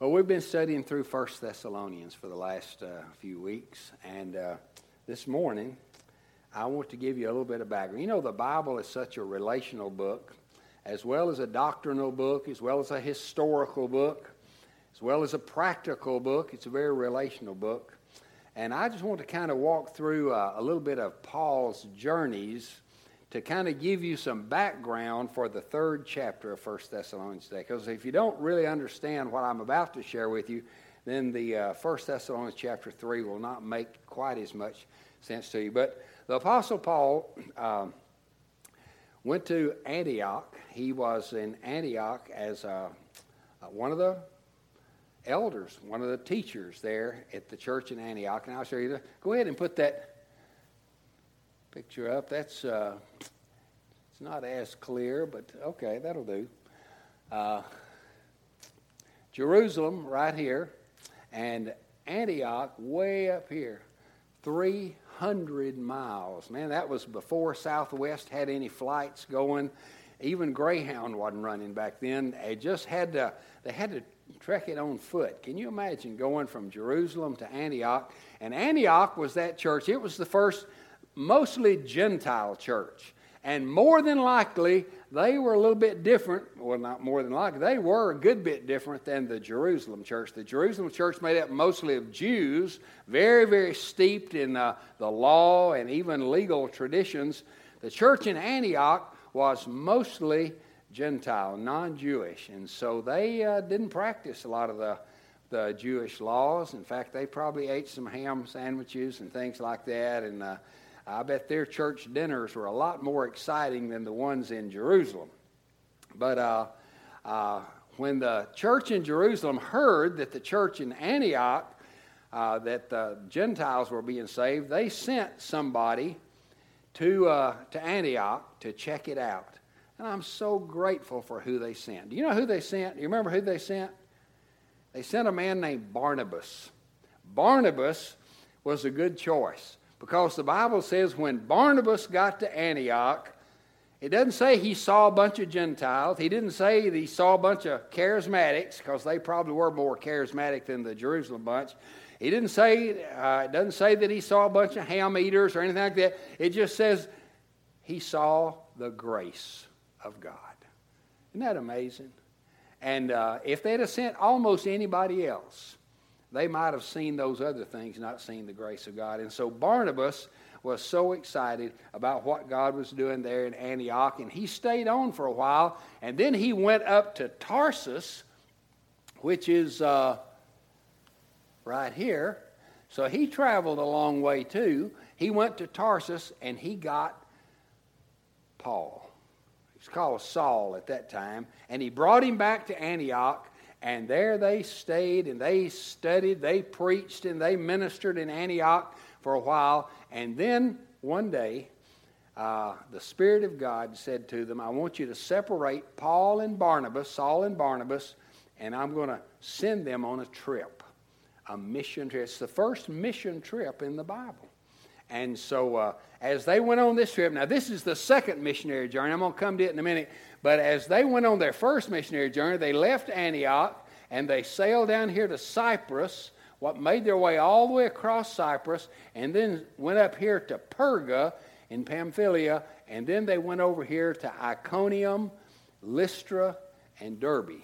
Well, we've been studying through First Thessalonians for the last uh, few weeks, and uh, this morning I want to give you a little bit of background. You know, the Bible is such a relational book, as well as a doctrinal book, as well as a historical book, as well as a practical book. It's a very relational book. And I just want to kind of walk through uh, a little bit of Paul's journeys to kind of give you some background for the third chapter of First Thessalonians today. Because if you don't really understand what I'm about to share with you, then the uh, First Thessalonians chapter 3 will not make quite as much sense to you. But the Apostle Paul um, went to Antioch. He was in Antioch as uh, one of the elders, one of the teachers there at the church in Antioch. And I'll show you. The, go ahead and put that picture up. That's uh, it's not as clear, but okay, that'll do. Uh, Jerusalem right here, and Antioch way up here, 300 miles. Man, that was before Southwest had any flights going. Even Greyhound wasn't running back then. They just had to. They had to trek it on foot. Can you imagine going from Jerusalem to Antioch? And Antioch was that church. It was the first mostly Gentile church. And more than likely, they were a little bit different. Well, not more than likely, they were a good bit different than the Jerusalem church. The Jerusalem church made up mostly of Jews, very, very steeped in uh, the law and even legal traditions. The church in Antioch was mostly Gentile, non Jewish. And so they uh, didn't practice a lot of the, the Jewish laws. In fact, they probably ate some ham sandwiches and things like that. And uh, I bet their church dinners were a lot more exciting than the ones in Jerusalem. But uh, uh, when the church in Jerusalem heard that the church in Antioch, uh, that the Gentiles were being saved, they sent somebody to, uh, to Antioch to check it out. And I'm so grateful for who they sent. Do you know who they sent? Do you remember who they sent? They sent a man named Barnabas. Barnabas was a good choice. Because the Bible says when Barnabas got to Antioch, it doesn't say he saw a bunch of Gentiles. He didn't say he saw a bunch of charismatics, because they probably were more charismatic than the Jerusalem bunch. He didn't say, uh, it doesn't say that he saw a bunch of ham eaters or anything like that. It just says he saw the grace of God. Isn't that amazing? And uh, if they'd have sent almost anybody else, they might have seen those other things, not seen the grace of God. And so Barnabas was so excited about what God was doing there in Antioch, and he stayed on for a while, and then he went up to Tarsus, which is uh, right here. So he traveled a long way too. He went to Tarsus and he got Paul. He's called Saul at that time, and he brought him back to Antioch and there they stayed and they studied, they preached, and they ministered in Antioch for a while. And then one day, uh, the Spirit of God said to them, I want you to separate Paul and Barnabas, Saul and Barnabas, and I'm going to send them on a trip, a mission trip. It's the first mission trip in the Bible. And so, uh, as they went on this trip, now this is the second missionary journey. I'm going to come to it in a minute. But as they went on their first missionary journey, they left Antioch and they sailed down here to Cyprus, what made their way all the way across Cyprus, and then went up here to Perga in Pamphylia, and then they went over here to Iconium, Lystra, and Derbe.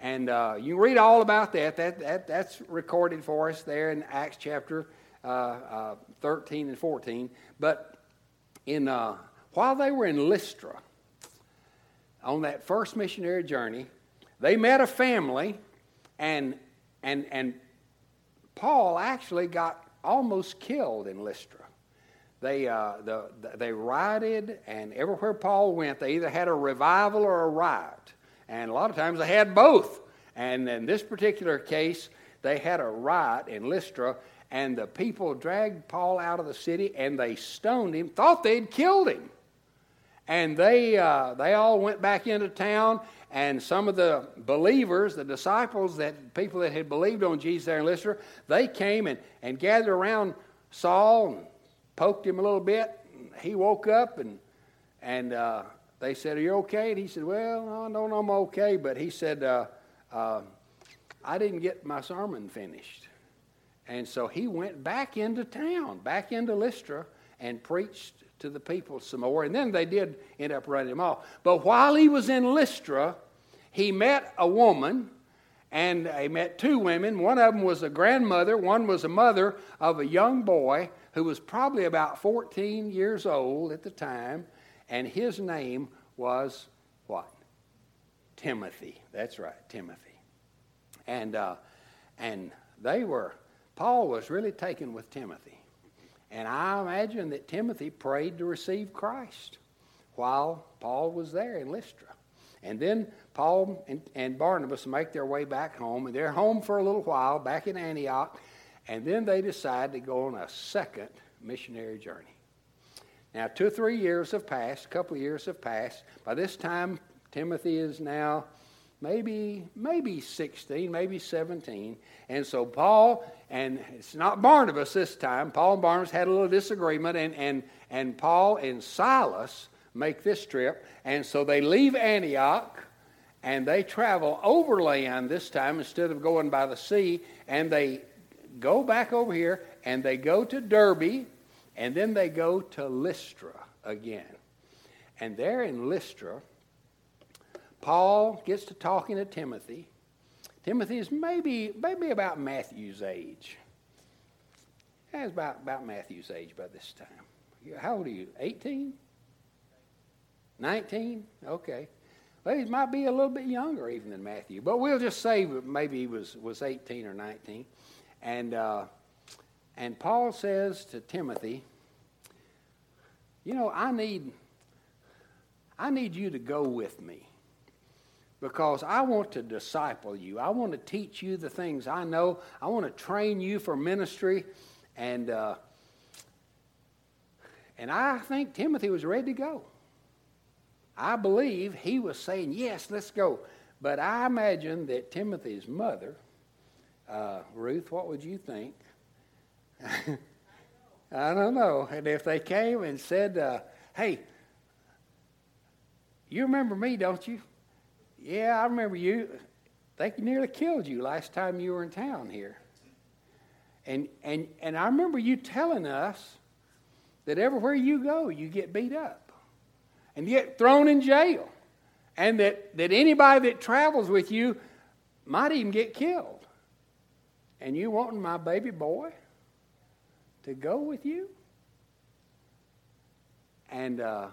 And uh, you read all about that. That, that. That's recorded for us there in Acts chapter uh, uh, 13 and 14. But in, uh, while they were in Lystra, on that first missionary journey, they met a family, and, and, and Paul actually got almost killed in Lystra. They, uh, the, they rioted, and everywhere Paul went, they either had a revival or a riot. And a lot of times they had both. And in this particular case, they had a riot in Lystra, and the people dragged Paul out of the city and they stoned him, thought they'd killed him. And they, uh, they all went back into town, and some of the believers, the disciples, that people that had believed on Jesus there in Lystra, they came and, and gathered around Saul and poked him a little bit. He woke up and, and uh, they said, Are you okay? And he said, Well, I don't know I'm okay. But he said, uh, uh I didn't get my sermon finished. And so he went back into town, back into Lystra, and preached to the people some more. And then they did end up running him off. But while he was in Lystra, he met a woman, and he met two women. One of them was a grandmother, one was a mother of a young boy who was probably about 14 years old at the time, and his name was what? Timothy. That's right, Timothy. And, uh, and they were Paul was really taken with Timothy. And I imagine that Timothy prayed to receive Christ while Paul was there in Lystra. And then Paul and, and, Barnabas make their way back home, and they're home for a little while back in Antioch, and then they decide to go on a second missionary journey. Now, two or three years have passed, a couple of years have passed. By this time, Timothy is now maybe maybe 16, maybe 17. And so Paul and it's not Barnabas this time. Paul and Barnabas had a little disagreement, and and and Paul and Silas make this trip, and so they leave Antioch. And they travel overland this time instead of going by the sea, and they go back over here and they go to Derbe, and then they go to Lystra again. And there in Lystra, Paul gets to talking to Timothy. Timothy is maybe, maybe about Matthew's age. That's about, about Matthew's age by this time. How old are you? 18? 19? Okay. Well, he might be a little bit younger even than Matthew, but we'll just say maybe he was, was 18 or 19. And, uh, and Paul says to Timothy, You know, I need, I need you to go with me because I want to disciple you. I want to teach you the things I know. I want to train you for ministry. And, uh, and I think Timothy was ready to go. I believe he was saying, Yes, let's go. But I imagine that Timothy's mother, uh, Ruth, what would you think? I don't know. And if they came and said, uh, Hey, you remember me, don't you? Yeah, I remember you. They nearly killed you last time you were in town here. And, and, and I remember you telling us that everywhere you go, you get beat up and get thrown in jail. And that, that anybody that travels with you might even get killed. And you wanting my baby boy to go with you? And, uh,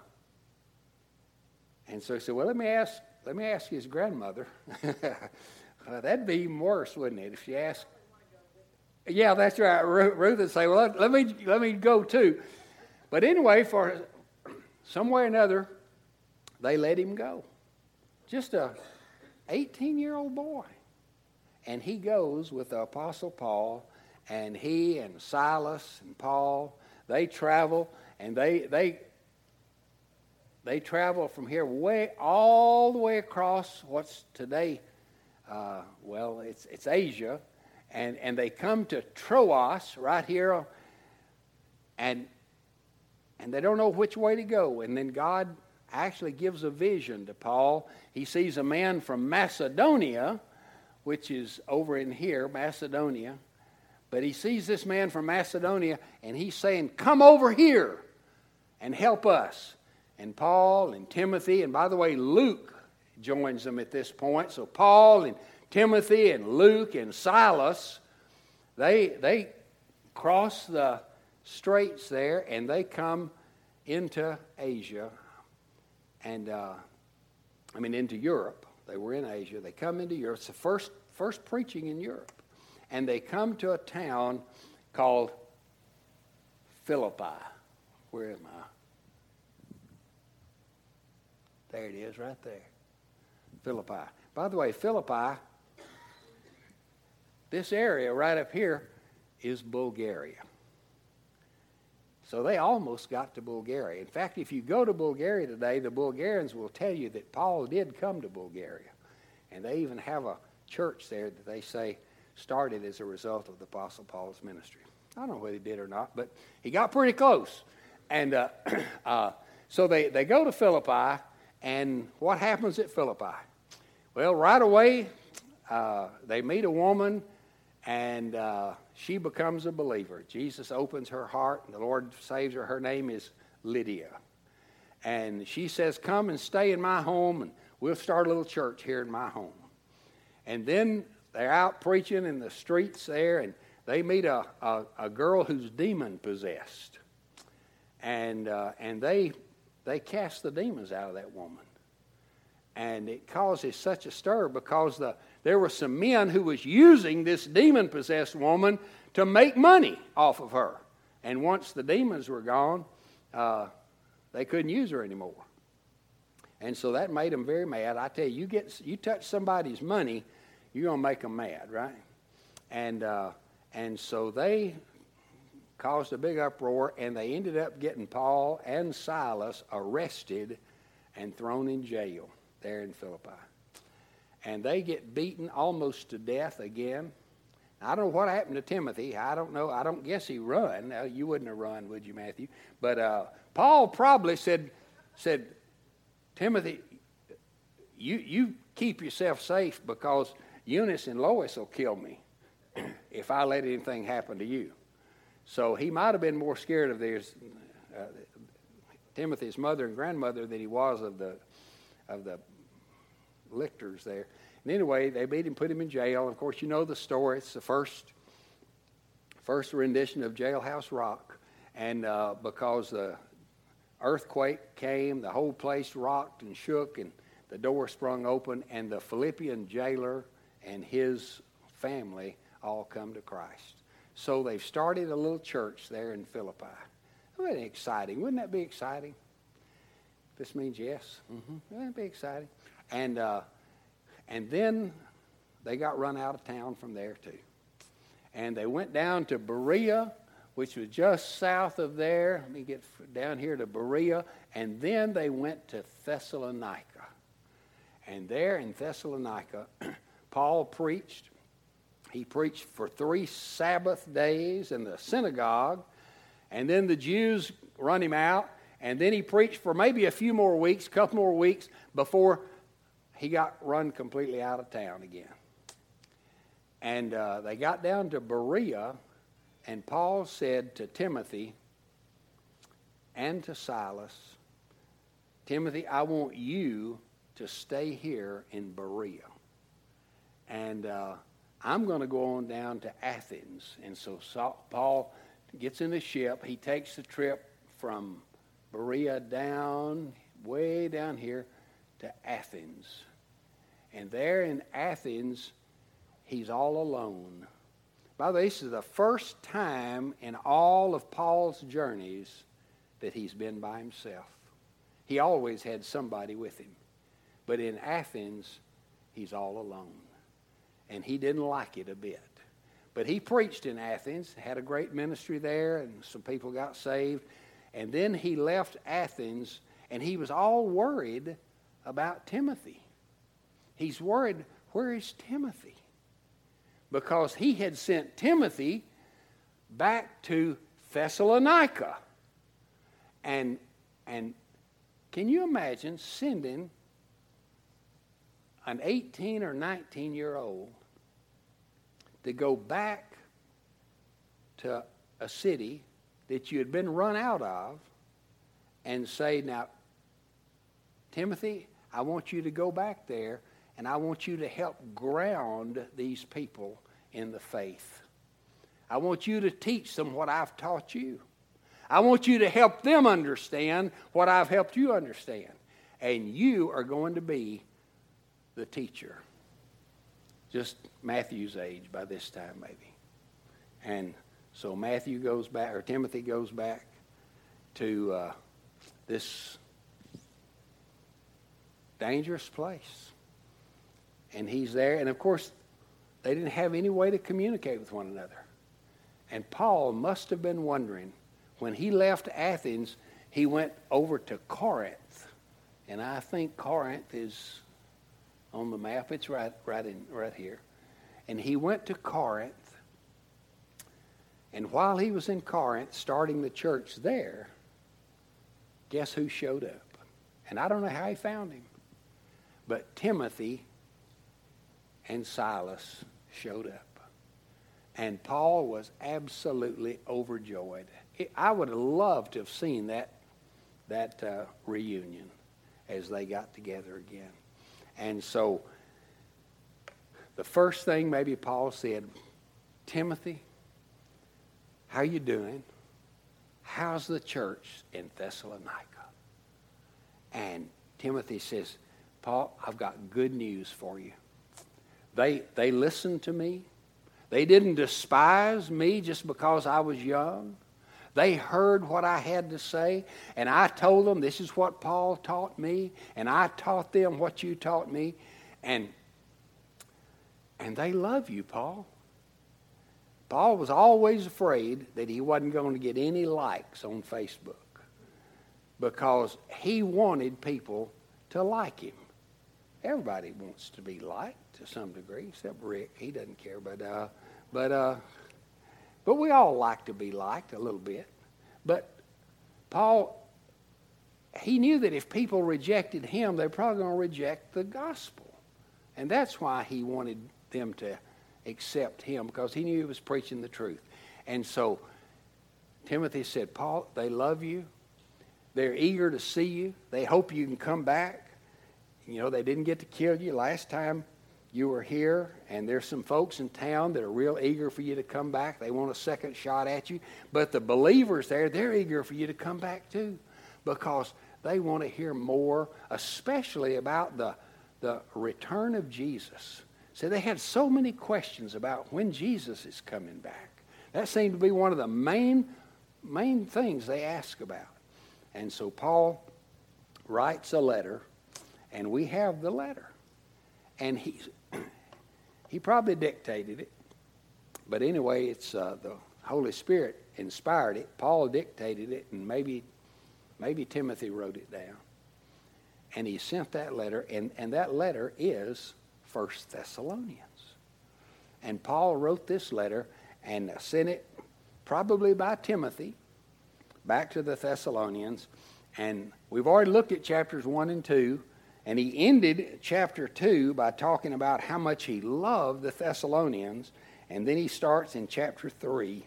and so he said, Well, let me ask let me ask his grandmother. uh, that'd be even worse, wouldn't it, if she asked? Yeah, that's right. Ruth would say, "Well, let me let me go too." But anyway, for some way or another, they let him go. Just a 18-year-old boy, and he goes with the Apostle Paul, and he and Silas and Paul they travel, and they they they travel from here way all the way across what's today, uh, well, it's, it's Asia, and, and they come to Troas right here, and, and they don't know which way to go. And then God actually gives a vision to Paul. He sees a man from Macedonia, which is over in here, Macedonia. But he sees this man from Macedonia, and he's saying, Come over here and help us and Paul and Timothy, and by the way, Luke joins them at this point. So Paul and Timothy and Luke and Silas, they they cross the straits there and they come into Asia, and uh, I mean into Europe. They were in Asia. They come into Europe. It's the first first preaching in Europe, and they come to a town called Philippi. Where am I? There it is, right there. Philippi. By the way, Philippi, this area right up here is Bulgaria. So they almost got to Bulgaria. In fact, if you go to Bulgaria today, the Bulgarians will tell you that Paul did come to Bulgaria. And they even have a church there that they say started as a result of the Apostle Paul's ministry. I don't know whether he did or not, but he got pretty close. And uh, uh, so they, they go to Philippi, and what happens at Philippi? Well, right away, uh, they meet a woman, and uh, she becomes a believer. Jesus opens her heart, and the Lord saves her. Her name is Lydia. And she says, Come and stay in my home, and we'll start a little church here in my home. And then they're out preaching in the streets there, and they meet a, a, a girl who's demon possessed. And, uh, and they, they cast the demons out of that woman. And it causes such a stir because the, there were some men who was using this demon possessed woman to make money off of her. And once the demons were gone, uh, they couldn't use her anymore. And so that made them very mad. I tell you, you get you touch somebody's money, you're gonna make them mad, right? And uh, and so they caused a big uproar, and they ended up getting Paul and Silas arrested and thrown in jail there in Philippi. And they get beaten almost to death again. I don't know what happened to Timothy. I don't know. I don't guess he run. Now, you wouldn't have run, would you, Matthew? But uh, Paul probably said, said, Timothy, you, you keep yourself safe because Eunice and Lois will kill me if I let anything happen to you. So he might have been more scared of uh, Timothy's mother and grandmother than he was of the, of the lictors there. And anyway, they beat him, put him in jail. Of course, you know the story. It's the first, first rendition of Jailhouse Rock. And uh, because the earthquake came, the whole place rocked and shook, and the door sprung open, and the Philippian jailer and his family all come to Christ. So they've started a little church there in Philippi. Wouldn't that exciting? Wouldn't that be exciting? This means yes. Mm-hmm. Wouldn't that be exciting? And, uh, and then they got run out of town from there too. And they went down to Berea, which was just south of there. Let me get down here to Berea. And then they went to Thessalonica. And there in Thessalonica, Paul preached he preached for three Sabbath days in the synagogue, and then the Jews run him out, and then he preached for maybe a few more weeks, a couple more weeks, before he got run completely out of town again. And uh, they got down to Berea, and Paul said to Timothy and to Silas, Timothy, I want you to stay here in Berea. And uh, I'm going to go on down to Athens. And so Paul gets in the ship. He takes the trip from Berea down, way down here, to Athens. And there in Athens, he's all alone. By the way, this is the first time in all of Paul's journeys that he's been by himself. He always had somebody with him. But in Athens, he's all alone and he didn't like it a bit. But he preached in Athens, had a great ministry there, and some people got saved. And then he left Athens, and he was all worried about Timothy. He's worried, where is Timothy? Because he had sent Timothy back to Thessalonica. And, and can you imagine sending an 18 or 19 year old to go back to a city that you had been run out of and say, Now, Timothy, I want you to go back there and I want you to help ground these people in the faith. I want you to teach them what I've taught you. I want you to help them understand what I've helped you understand. And you are going to be the teacher. Just Matthew's age by this time, maybe. And so Matthew goes back, or Timothy goes back to uh, this dangerous place. And he's there. And of course, they didn't have any way to communicate with one another. And Paul must have been wondering when he left Athens, he went over to Corinth. And I think Corinth is on the map. It's right, right, in, right here. And he went to Corinth. And while he was in Corinth, starting the church there, guess who showed up? And I don't know how he found him. But Timothy and Silas showed up. And Paul was absolutely overjoyed. I would have loved to have seen that, that uh, reunion as they got together again. And so the first thing maybe Paul said, Timothy, how you doing? How's the church in Thessalonica? And Timothy says, Paul, I've got good news for you. They, they listened to me. They didn't despise me just because I was young. They heard what I had to say, and I told them this is what Paul taught me, and I taught them what you taught me, and and they love you, Paul. Paul was always afraid that he wasn't going to get any likes on Facebook because he wanted people to like him. Everybody wants to be liked to some degree, except Rick. He doesn't care, but uh, but uh, but we all like to be liked a little bit. But Paul, he knew that if people rejected him, they're probably going to reject the gospel, and that's why he wanted them to accept him because he knew he was preaching the truth. And so Timothy said, Paul, they love you. They're eager to see you. They hope you can come back. You know, they didn't get to kill you last time you were here, and there's some folks in town that are real eager for you to come back. They want a second shot at you. But the believers there, they're eager for you to come back too because they want to hear more, especially about the, the return of Jesus. So they had so many questions about when Jesus is coming back. That seemed to be one of the main, main things they ask about. And so Paul writes a letter, and we have the letter. And he, he probably dictated it. But anyway, it's uh, the Holy Spirit inspired it. Paul dictated it, and maybe, maybe Timothy wrote it down. And he sent that letter, and, and that letter is First Thessalonians. And Paul wrote this letter and sent it probably by Timothy back to the Thessalonians. And we've already looked at chapters 1 and 2. And he ended chapter 2 by talking about how much he loved the Thessalonians. And then he starts in chapter 3.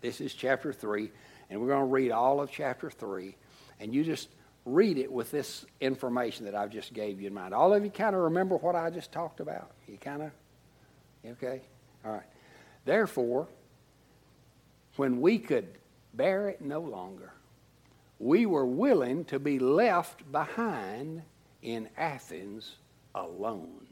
This is chapter 3. And we're going to read all of chapter 3. And you just read it with this information that I've just gave you in mind. All of you kind of remember what I just talked about? You kind of, okay? All right. Therefore, when we could bear it no longer, we were willing to be left behind in Athens alone.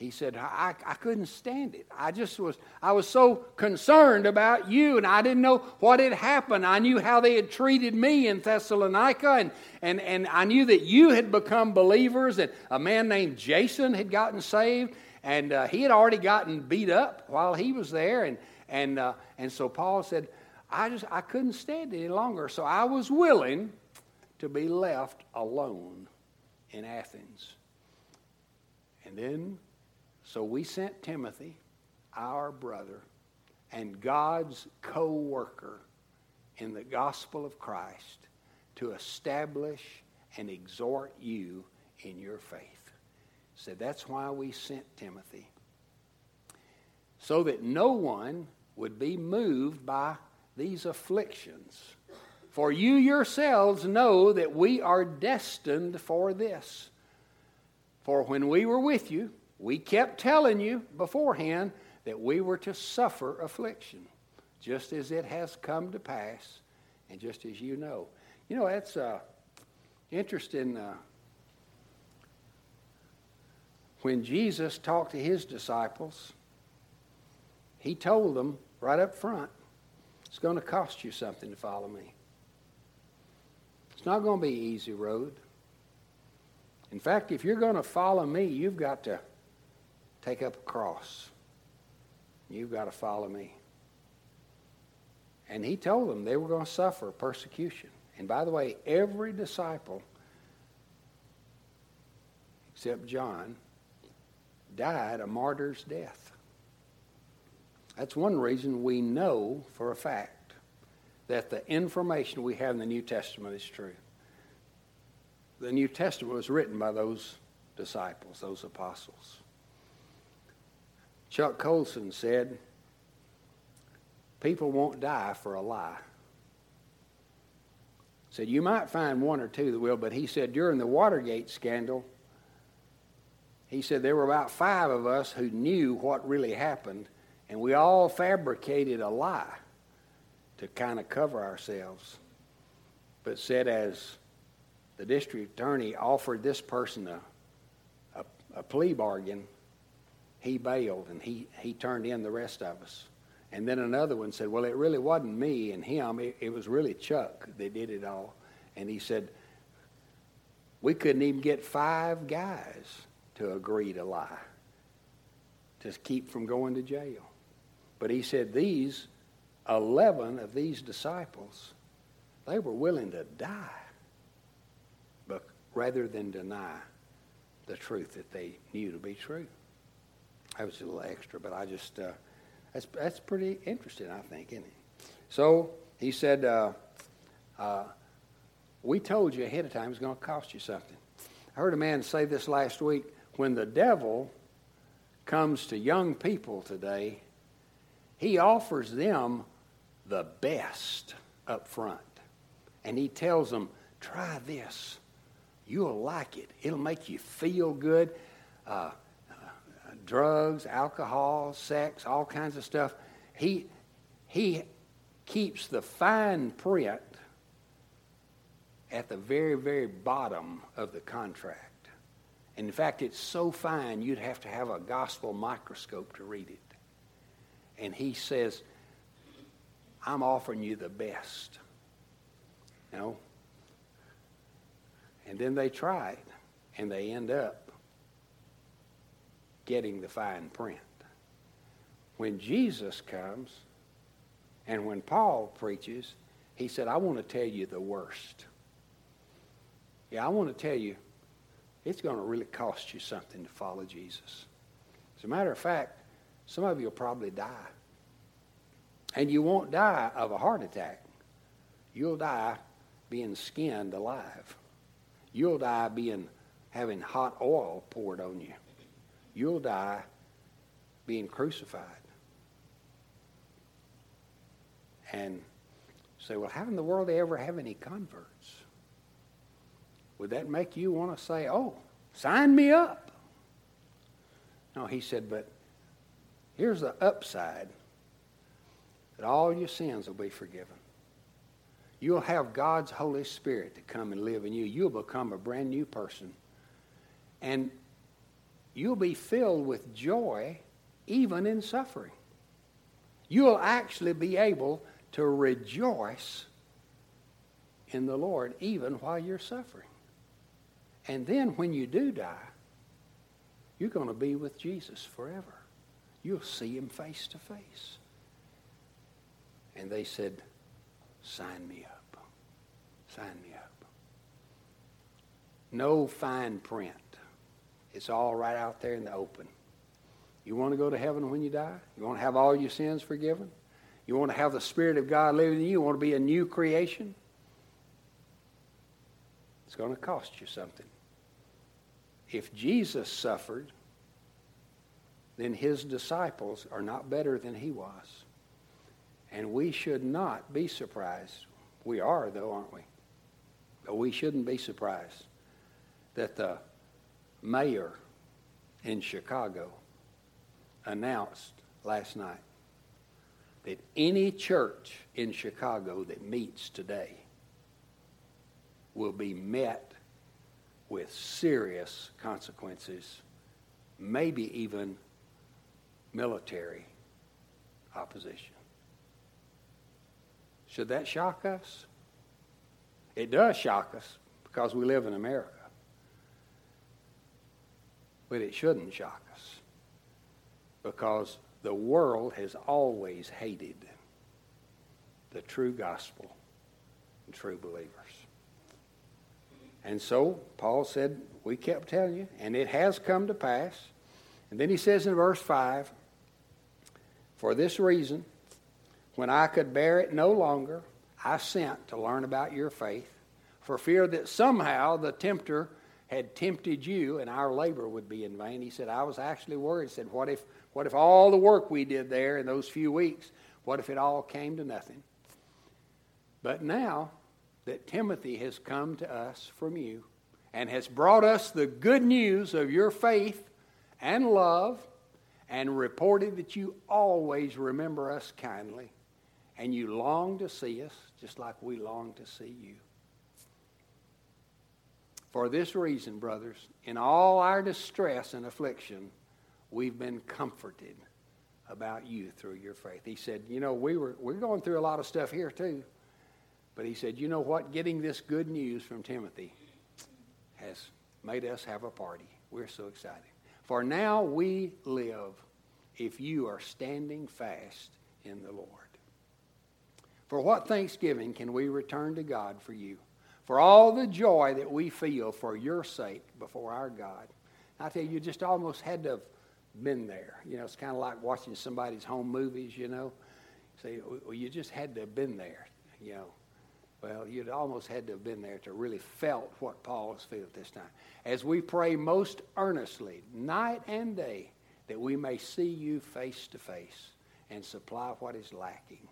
He said, I, I couldn't stand it. I just was, I was so concerned about you, and I didn't know what had happened. I knew how they had treated me in Thessalonica, and, and, and I knew that you had become believers, and a man named Jason had gotten saved, and uh, he had already gotten beat up while he was there. And, and, uh, and so Paul said, I just, I couldn't stand it any longer, so I was willing to be left alone in Athens. And then so we sent Timothy, our brother, and God's co worker in the gospel of Christ to establish and exhort you in your faith. So that's why we sent Timothy. So that no one would be moved by these afflictions. For you yourselves know that we are destined for this. For when we were with you, we kept telling you beforehand that we were to suffer affliction, just as it has come to pass, and just as you know. You know, that's uh, interesting. Uh, when Jesus talked to his disciples, he told them right up front, it's going to cost you something to follow me. It's not going to be an easy road. In fact, if you're going to follow me, you've got to take up a cross. You've got to follow me. And he told them they were going to suffer persecution. And by the way, every disciple, except John, died a martyr's death. That's one reason we know for a fact that the information we have in the New Testament is true. The New Testament was written by those disciples, those apostles. Chuck Colson said, People won't die for a lie. Said, You might find one or two that will, but he said, during the Watergate scandal, he said there were about five of us who knew what really happened, and we all fabricated a lie to kind of cover ourselves. But said, as the district attorney offered this person a, a, a plea bargain, he bailed and he, he turned in the rest of us. And then another one said, Well, it really wasn't me and him, it, it was really Chuck that did it all. And he said, We couldn't even get five guys to agree to lie, to keep from going to jail. But he said, These 11 of these disciples, they were willing to die but rather than deny the truth that they knew to be true. That was a little extra, but I just, uh, that's, that's pretty interesting, I think, isn't it? So he said, uh, uh, We told you ahead of time it's going to cost you something. I heard a man say this last week when the devil comes to young people today, he offers them the best up front. And he tells them, try this. You'll like it. It'll make you feel good. Uh, uh, drugs, alcohol, sex, all kinds of stuff. He, he keeps the fine print at the very, very bottom of the contract. And in fact, it's so fine you'd have to have a gospel microscope to read it. And he says, I'm offering you the best. You know? And then they try it, and they end up getting the fine print. When Jesus comes, and when Paul preaches, he said, I want to tell you the worst. Yeah, I want to tell you, it's going to really cost you something to follow Jesus. As a matter of fact, some of you will probably die. And you won't die of a heart attack. You'll die being skinned alive. You'll die being having hot oil poured on you. You'll die being crucified. And say, well, how in the world do they ever have any converts? Would that make you want to say, oh, sign me up? No, he said, but here's the upside that all your sins will be forgiven. You'll have God's Holy Spirit to come and live in you. You'll become a brand new person. And you'll be filled with joy even in suffering. You'll actually be able to rejoice in the Lord even while you're suffering. And then when you do die, you're going to be with Jesus forever. You'll see him face to face. And they said, Sign me up. Sign me up. No fine print. It's all right out there in the open. You want to go to heaven when you die? You want to have all your sins forgiven? You want to have the Spirit of God living in you? You want to be a new creation? It's going to cost you something. If Jesus suffered, then his disciples are not better than he was. And we should not be surprised. We are, though, aren't we? But we shouldn't be surprised that the mayor in Chicago announced last night that any church in Chicago that meets today will be met with serious consequences, maybe even military opposition. Should that shock us? It does shock us because we live in America. But it shouldn't shock us because the world has always hated the true gospel and true believers. And so Paul said, We kept telling you, and it has come to pass. And then he says in verse 5 For this reason, when I could bear it no longer, I sent to learn about your faith, for fear that somehow the tempter had tempted you and our labor would be in vain. He said, I was actually worried. He said, what if, what if all the work we did there in those few weeks, what if it all came to nothing? But now that Timothy has come to us from you and has brought us the good news of your faith and love and reported that you always remember us kindly and you long to see us just like we long to see you. For this reason, brothers, in all our distress and affliction, we've been comforted about you through your faith. He said, You know, we were, we're going through a lot of stuff here too. But he said, You know what? Getting this good news from Timothy has made us have a party. We're so excited. For now we live if you are standing fast in the Lord. For what thanksgiving can we return to God for you? For all the joy that we feel for your sake before our God. I tell you, you just almost had to have been there. You know, it's kind of like watching somebody's home movies, you know. Say, well, you just had to have been there, you know. Well, you'd almost had to have been there to really felt what Paul was feeling this time. As we pray most earnestly, night and day, that we may see you face to face and supply what is lacking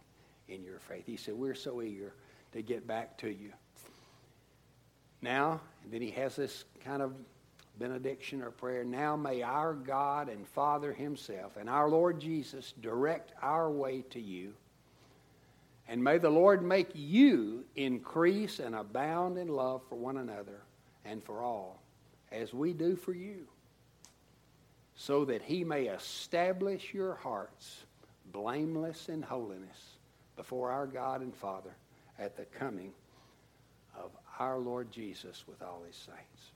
in your faith. He said, We're so eager to get back to you. Now, then he has this kind of benediction or prayer. Now may our God and Father Himself and our Lord Jesus direct our way to you and may the Lord make you increase and abound in love for one another and for all, as we do for you, so that he may establish your hearts blameless in holiness before our God and Father at the coming of our Lord Jesus with all his saints.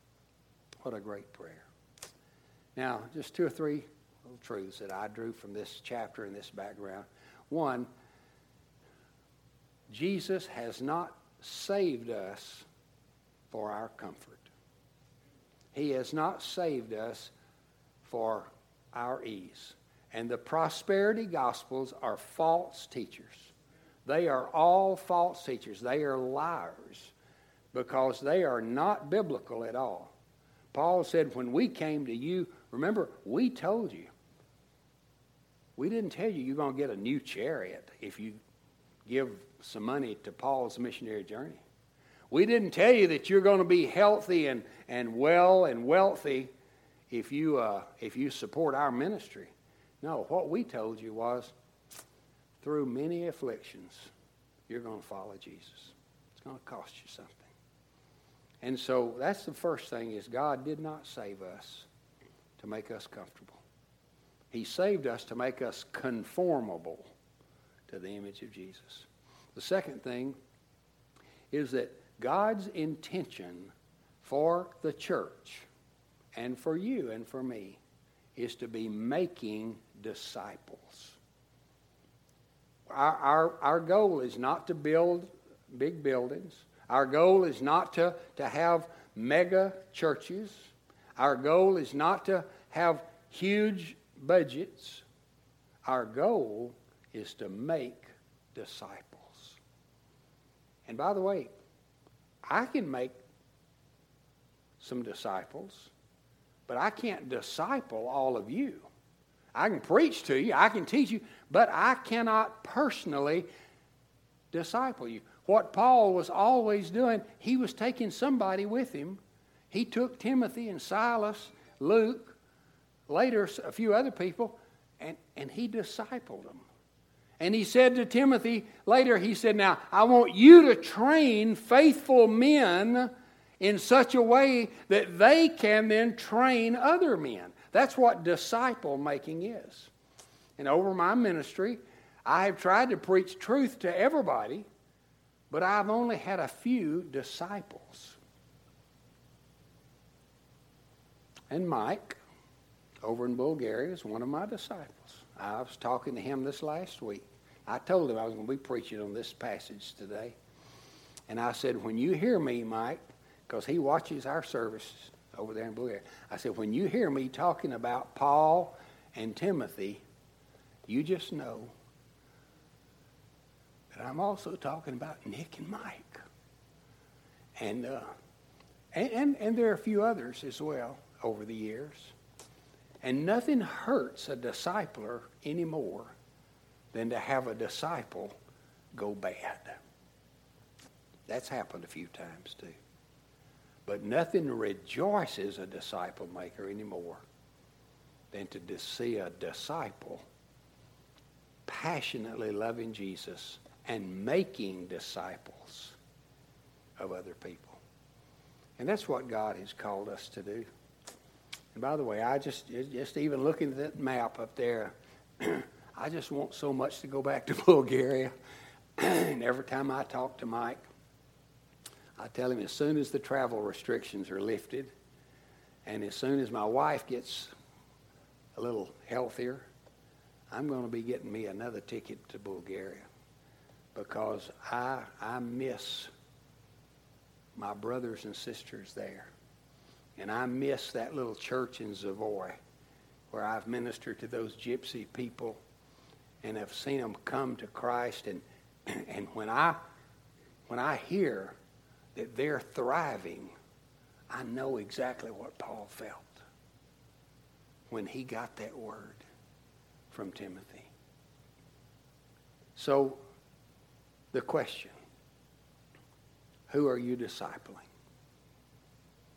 What a great prayer. Now, just two or three little truths that I drew from this chapter and this background. One, Jesus has not saved us for our comfort. He has not saved us for our ease. And the prosperity gospels are false teachers. They are all false teachers. They are liars because they are not biblical at all. Paul said, when we came to you, remember, we told you. We didn't tell you you're going to get a new chariot if you give some money to Paul's missionary journey. We didn't tell you that you're going to be healthy and, and well and wealthy if you, uh, if you support our ministry. No, what we told you was through many afflictions, you're going to follow Jesus. It's going to cost you something. And so that's the first thing is God did not save us to make us comfortable. He saved us to make us conformable to the image of Jesus. The second thing is that God's intention for the church and for you and for me is to be making disciples. Our, our, our goal is not to build big buildings. Our goal is not to, to have mega churches. Our goal is not to have huge budgets. Our goal is to make disciples. And by the way, I can make some disciples, but I can't disciple all of you. I can preach to you, I can teach you, but I cannot personally disciple you. What Paul was always doing, he was taking somebody with him. He took Timothy and Silas, Luke, later a few other people, and, and he discipled them. And he said to Timothy later, he said, Now, I want you to train faithful men in such a way that they can then train other men. That's what disciple making is. And over my ministry, I have tried to preach truth to everybody, but I've only had a few disciples. And Mike, over in Bulgaria, is one of my disciples. I was talking to him this last week. I told him I was going to be preaching on this passage today. And I said, when you hear me, Mike, because he watches our services over there in Bulgaria, I said, when you hear me talking about Paul and Timothy, you just know that I'm also talking about Nick and Mike. And uh, And, and, and there are a few others as well over the years. And nothing hurts a discipler anymore than to have a disciple go bad. That's happened a few times too. But nothing rejoices a disciple maker anymore than to see a disciple passionately loving Jesus and making disciples of other people. And that's what God has called us to do. And by the way, I just just even looking at that map up there, I just want so much to go back to Bulgaria. and every time I talk to Mike, I tell him as soon as the travel restrictions are lifted, and as soon as my wife gets a little healthier, I'm going to be getting me another ticket to Bulgaria because I, I miss my brothers and sisters there. And I miss that little church in Zavoy where I've ministered to those gypsy people and have seen them come to Christ. And, and when, I, when I hear that they're thriving, I know exactly what Paul felt when he got that word from Timothy. So, the question who are you discipling?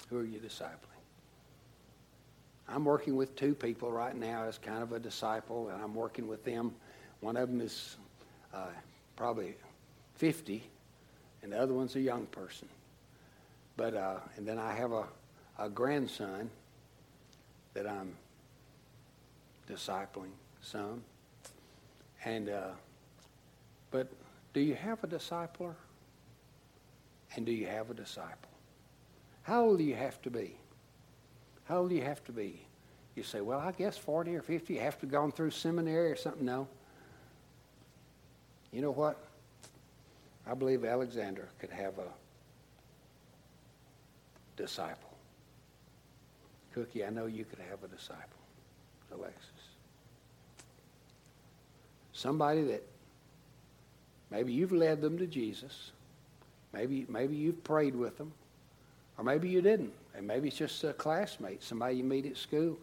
Who are you discipling? I'm working with two people right now as kind of a disciple, and I'm working with them. One of them is uh, probably 50, and the other one's a young person. But uh, and then I have a, a grandson that I'm discipling some. And uh, but do you have a discipler? And do you have a disciple? How old do you have to be? How old do you have to be? You say, well, I guess 40 or 50. You have to have gone through seminary or something. No. You know what? I believe Alexander could have a disciple. Cookie, I know you could have a disciple. Alexis. Somebody that maybe you've led them to Jesus. Maybe, maybe you've prayed with them. Or maybe you didn't. And maybe it's just a classmate, somebody you meet at school.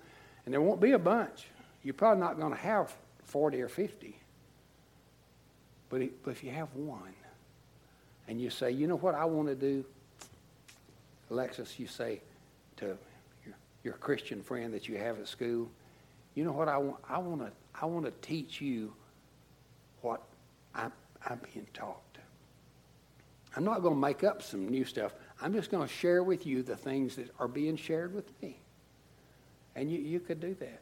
And there won't be a bunch. You're probably not going to have 40 or 50. But, but if you have one, and you say, you know what I want to do? Alexis, you say to your, your Christian friend that you have at school, you know what I want? I want to, I want to teach you what I'm, I'm being taught. I'm not going to make up some new stuff. I'm just going to share with you the things that are being shared with me. And you, you could do that.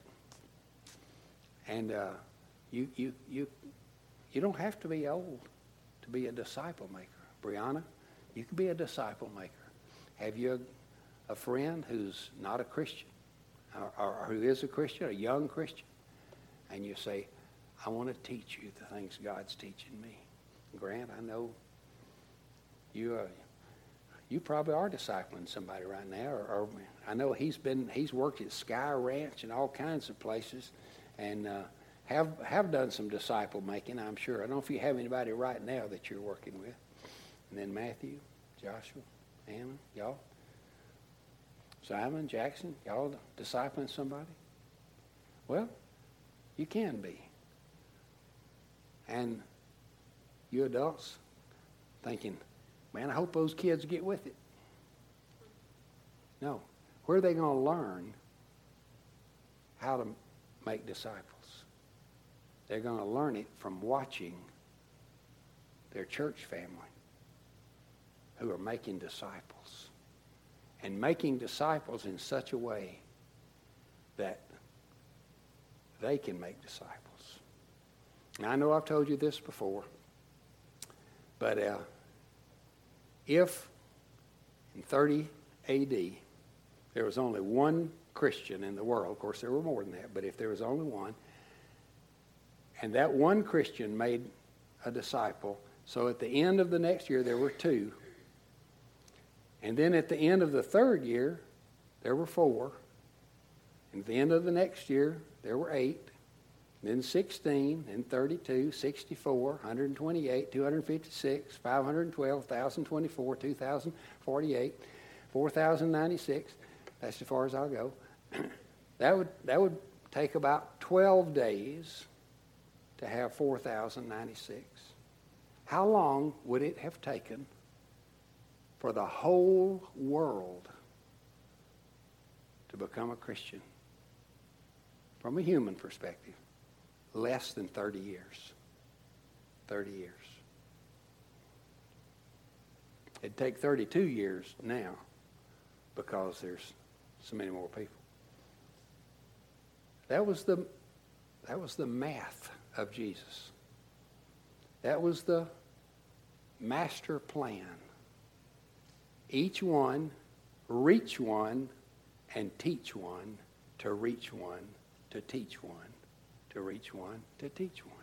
And uh, you, you, you, you don't have to be old to be a disciple maker. Brianna, you can be a disciple maker. Have you a, a friend who's not a Christian or, or who is a Christian, a young Christian? And you say, I want to teach you the things God's teaching me. Grant, I know you uh, you probably are discipling somebody right now, or, or, I know he's been he's worked at Sky Ranch and all kinds of places, and uh, have have done some disciple making. I'm sure. I don't know if you have anybody right now that you're working with, and then Matthew, Joshua, Anna, y'all, Simon, Jackson, y'all discipling somebody. Well, you can be. And you adults thinking, man, I hope those kids get with it. No. Where are they going to learn how to make disciples? They're going to learn it from watching their church family who are making disciples. And making disciples in such a way that they can make disciples. I know I've told you this before, but uh, if in 30 AD there was only one Christian in the world, of course there were more than that, but if there was only one, and that one Christian made a disciple, so at the end of the next year there were two, and then at the end of the third year there were four, and at the end of the next year there were eight, then 16, then 32, 64, 128, 256, 512, 1,024, 2,048, 4,096. That's as far as I'll go. that would that would take about 12 days to have 4,096. How long would it have taken for the whole world to become a Christian? From a human perspective, less than 30 years. 30 years. It'd take 32 years now because there's so many more people. That was the, that was the math of Jesus. That was the master plan. Each one, reach one, and teach one, to reach one, to teach one, to reach one, to teach one.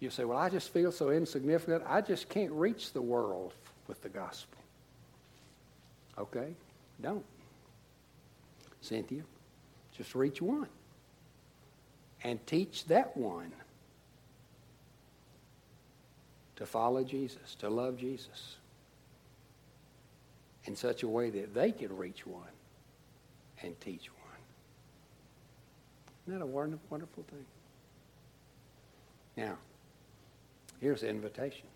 You say, Well, I just feel so insignificant. I just can't reach the world with the gospel. Okay? Don't. Cynthia, just reach one and teach that one to follow Jesus, to love Jesus in such a way that they can reach one and teach one. Isn't that a wonderful thing? Now, here's the invitation.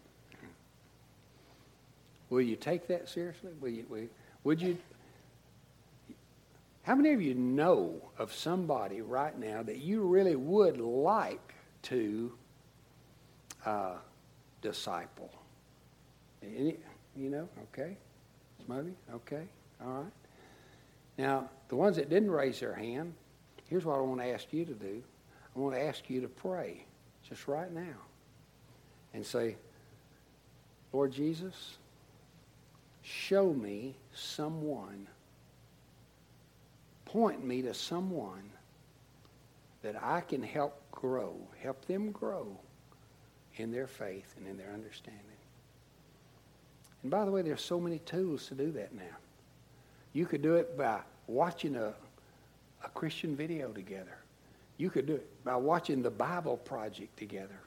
Will you take that seriously? Will you, will, would you? How many of you know of somebody right now that you really would like to uh, disciple? Any, you know, okay. Maybe, okay, all right. Now, the ones that didn't raise their hand, here's what I want to ask you to do. I want to ask you to pray just right now and say, Lord Jesus, show me someone, point me to someone that I can help grow, help them grow in their faith and in their understanding. And by the way, there's so many tools to do that now. You could do it by watching a, a Christian video together. You could do it by watching the Bible Project together.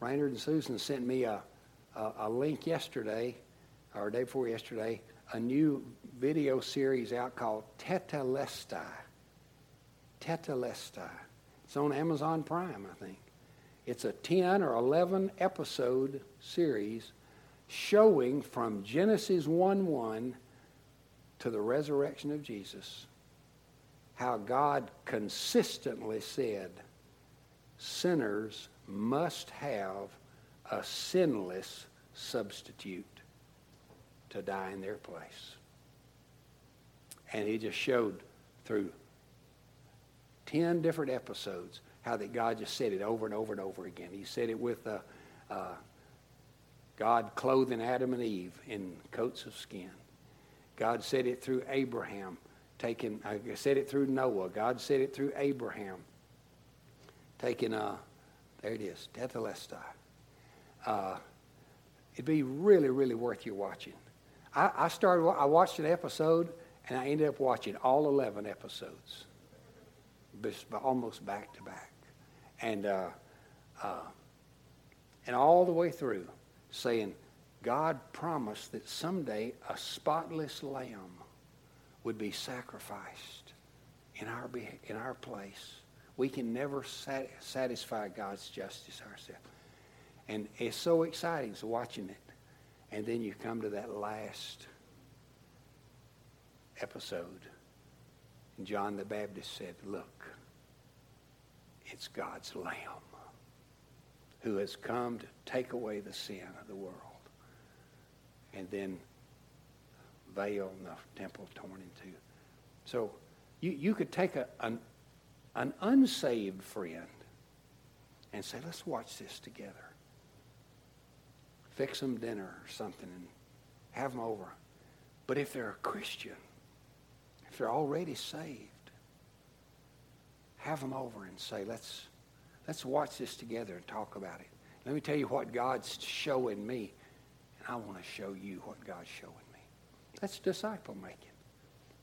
Raynard and Susan sent me a, a, a link yesterday, or day before yesterday, a new video series out called Tetelestai. Tetelestai. It's on Amazon Prime, I think. It's a 10 or 11 episode series showing from Genesis 1 1 to the resurrection of Jesus how God consistently said sinners must have a sinless substitute to die in their place. And he just showed through 10 different episodes how that God just said it over and over and over again. He said it with uh, uh, God clothing Adam and Eve in coats of skin. God said it through Abraham, taking, I said it through Noah. God said it through Abraham, taking, uh, there it is, Tetelestai. Uh, it'd be really, really worth you watching. I, I started, I watched an episode, and I ended up watching all 11 episodes, almost back to back. And, uh, uh, and all the way through, saying, God promised that someday a spotless lamb would be sacrificed in our, in our place. We can never sat, satisfy God's justice ourselves. And it's so exciting so watching it. And then you come to that last episode. And John the Baptist said, Look, it's God's Lamb who has come to take away the sin of the world. And then veil and the temple torn in two. So you, you could take a, an, an unsaved friend and say, let's watch this together. Fix them dinner or something and have them over. But if they're a Christian, if they're already saved, have them over and say, let's Let's watch this together and talk about it. Let me tell you what God's showing me, and I want to show you what God's showing. That's disciple making.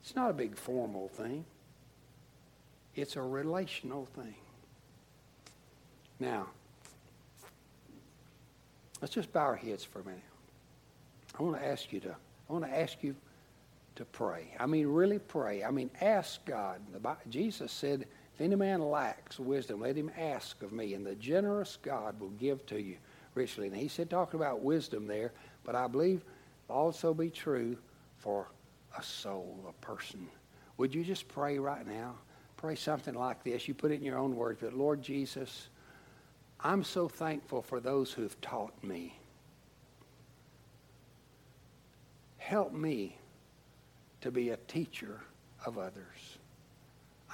It's not a big formal thing. It's a relational thing. Now, let's just bow our heads for a minute. I want to ask you to, I want to ask you to pray. I mean, really pray. I mean, ask God. Jesus said, if any man lacks wisdom, let him ask of me, and the generous God will give to you richly. And he said, talking about wisdom there, but I believe also be true for a soul, a person. Would you just pray right now? Pray something like this. You put it in your own words, but Lord Jesus, I'm so thankful for those who've taught me. Help me to be a teacher of others.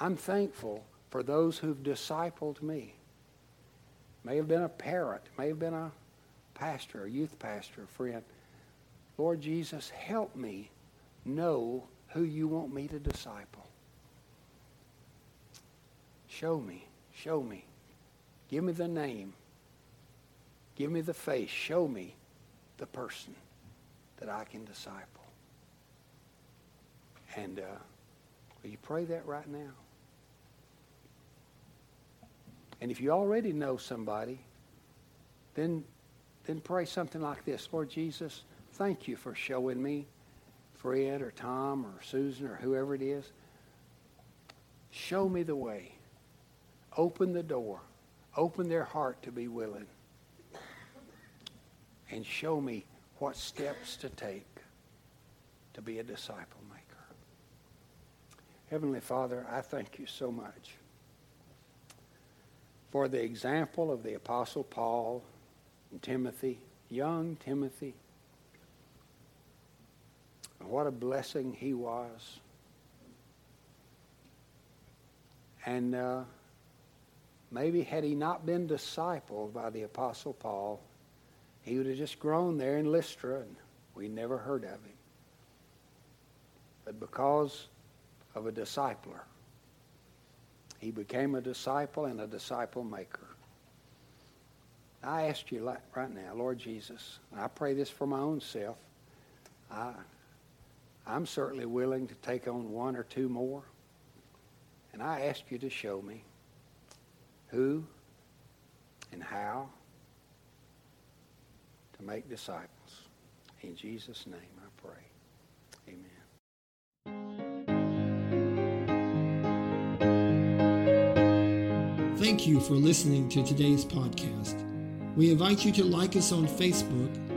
I'm thankful for those who've discipled me. May have been a parent, may have been a pastor, a youth pastor, a friend. Lord Jesus, help me know who you want me to disciple. Show me, show me. Give me the name. Give me the face. Show me the person that I can disciple. And uh, will you pray that right now? And if you already know somebody, then, then pray something like this Lord Jesus, thank you for showing me Fred or Tom or Susan or whoever it is. Show me the way. Open the door. Open their heart to be willing. And show me what steps to take to be a disciple maker. Heavenly Father, I thank you so much for the example of the Apostle Paul and Timothy, young Timothy. What a blessing he was. And uh, maybe had he not been discipled by the Apostle Paul, he would have just grown there in Lystra and we never heard of him. But because of a discipler, he became a disciple and a disciple maker. I ask you right now, Lord Jesus, I pray this for my own self. I, I'm certainly willing to take on one or two more. And I ask you to show me who and how to make disciples. In Jesus' name I pray. Amen. Thank you for listening to today's podcast. We invite you to like us on Facebook